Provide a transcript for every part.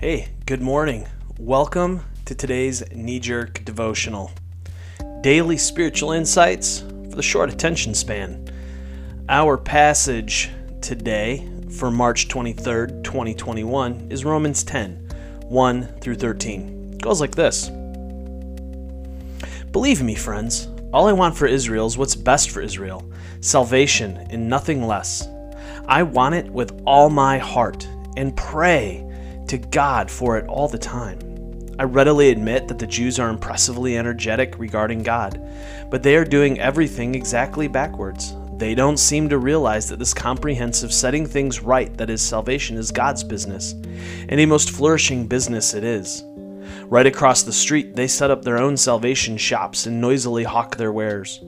Hey, good morning. Welcome to today's knee jerk devotional. Daily spiritual insights for the short attention span. Our passage today for March 23rd, 2021 is Romans 10 1 through 13. It goes like this Believe me, friends, all I want for Israel is what's best for Israel salvation and nothing less. I want it with all my heart and pray to God for it all the time. I readily admit that the Jews are impressively energetic regarding God, but they are doing everything exactly backwards. They don't seem to realize that this comprehensive setting things right that is salvation is God's business, and a most flourishing business it is. Right across the street, they set up their own salvation shops and noisily hawk their wares.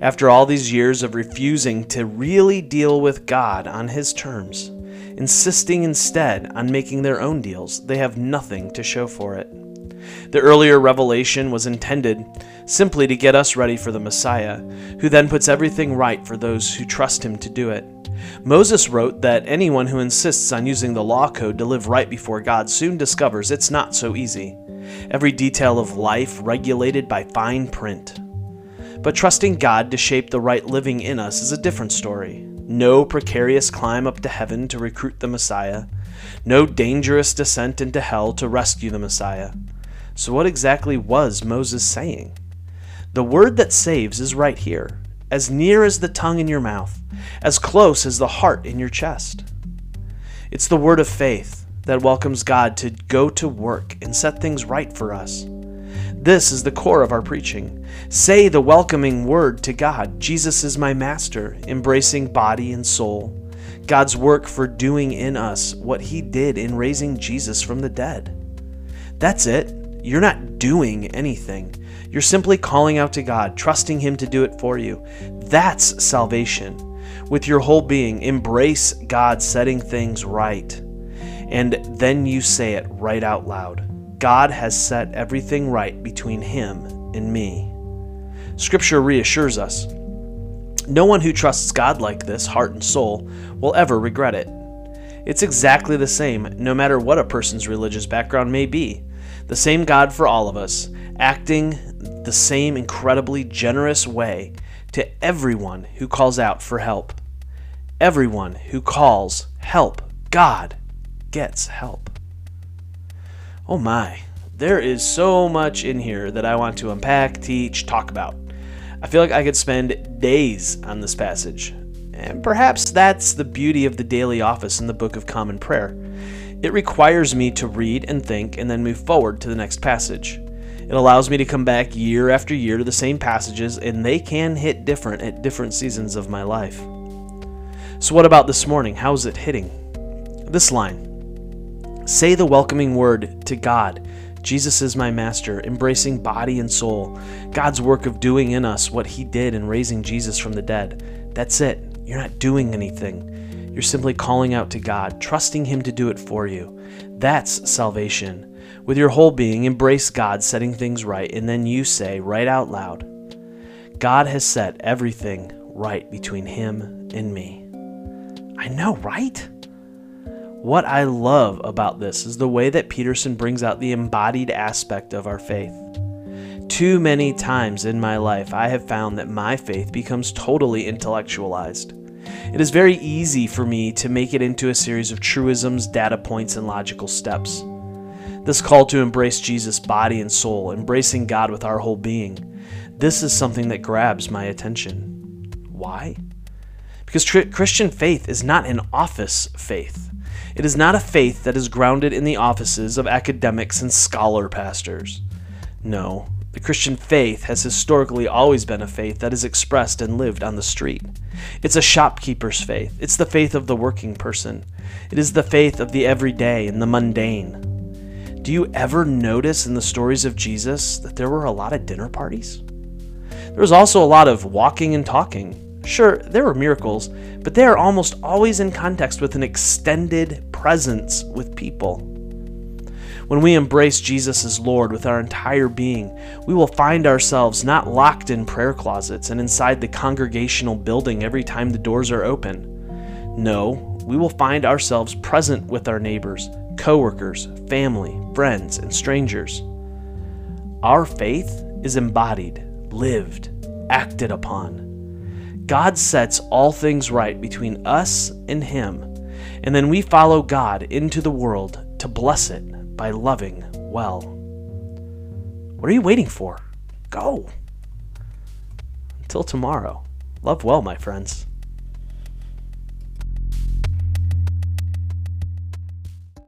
After all these years of refusing to really deal with God on His terms, insisting instead on making their own deals, they have nothing to show for it. The earlier revelation was intended simply to get us ready for the Messiah, who then puts everything right for those who trust him to do it. Moses wrote that anyone who insists on using the law code to live right before God soon discovers it's not so easy. Every detail of life regulated by fine print. But trusting God to shape the right living in us is a different story. No precarious climb up to heaven to recruit the Messiah. No dangerous descent into hell to rescue the Messiah. So, what exactly was Moses saying? The word that saves is right here, as near as the tongue in your mouth, as close as the heart in your chest. It's the word of faith that welcomes God to go to work and set things right for us. This is the core of our preaching. Say the welcoming word to God Jesus is my master, embracing body and soul. God's work for doing in us what he did in raising Jesus from the dead. That's it. You're not doing anything. You're simply calling out to God, trusting Him to do it for you. That's salvation. With your whole being, embrace God setting things right. And then you say it right out loud God has set everything right between Him and me. Scripture reassures us no one who trusts God like this, heart and soul, will ever regret it. It's exactly the same, no matter what a person's religious background may be the same God for all of us, acting the same incredibly generous way to everyone who calls out for help. Everyone who calls help God gets help. Oh my, there is so much in here that I want to unpack, teach, talk about. I feel like I could spend days on this passage. And perhaps that's the beauty of the daily office in the Book of Common Prayer. It requires me to read and think and then move forward to the next passage. It allows me to come back year after year to the same passages, and they can hit different at different seasons of my life. So, what about this morning? How's it hitting? This line Say the welcoming word to God. Jesus is my master, embracing body and soul. God's work of doing in us what he did in raising Jesus from the dead. That's it. You're not doing anything. You're simply calling out to God, trusting Him to do it for you. That's salvation. With your whole being, embrace God setting things right, and then you say right out loud, God has set everything right between Him and me. I know, right? What I love about this is the way that Peterson brings out the embodied aspect of our faith. Too many times in my life, I have found that my faith becomes totally intellectualized. It is very easy for me to make it into a series of truisms, data points, and logical steps. This call to embrace Jesus' body and soul, embracing God with our whole being, this is something that grabs my attention. Why? Because tr- Christian faith is not an office faith. It is not a faith that is grounded in the offices of academics and scholar pastors. No, the Christian faith has historically always been a faith that is expressed and lived on the street. It's a shopkeeper's faith. It's the faith of the working person. It is the faith of the everyday and the mundane. Do you ever notice in the stories of Jesus that there were a lot of dinner parties? There was also a lot of walking and talking. Sure, there were miracles, but they are almost always in context with an extended presence with people. When we embrace Jesus as Lord with our entire being, we will find ourselves not locked in prayer closets and inside the congregational building every time the doors are open. No, we will find ourselves present with our neighbors, coworkers, family, friends, and strangers. Our faith is embodied, lived, acted upon. God sets all things right between us and Him, and then we follow God into the world to bless it by loving well. What are you waiting for? Go! Until tomorrow, love well, my friends.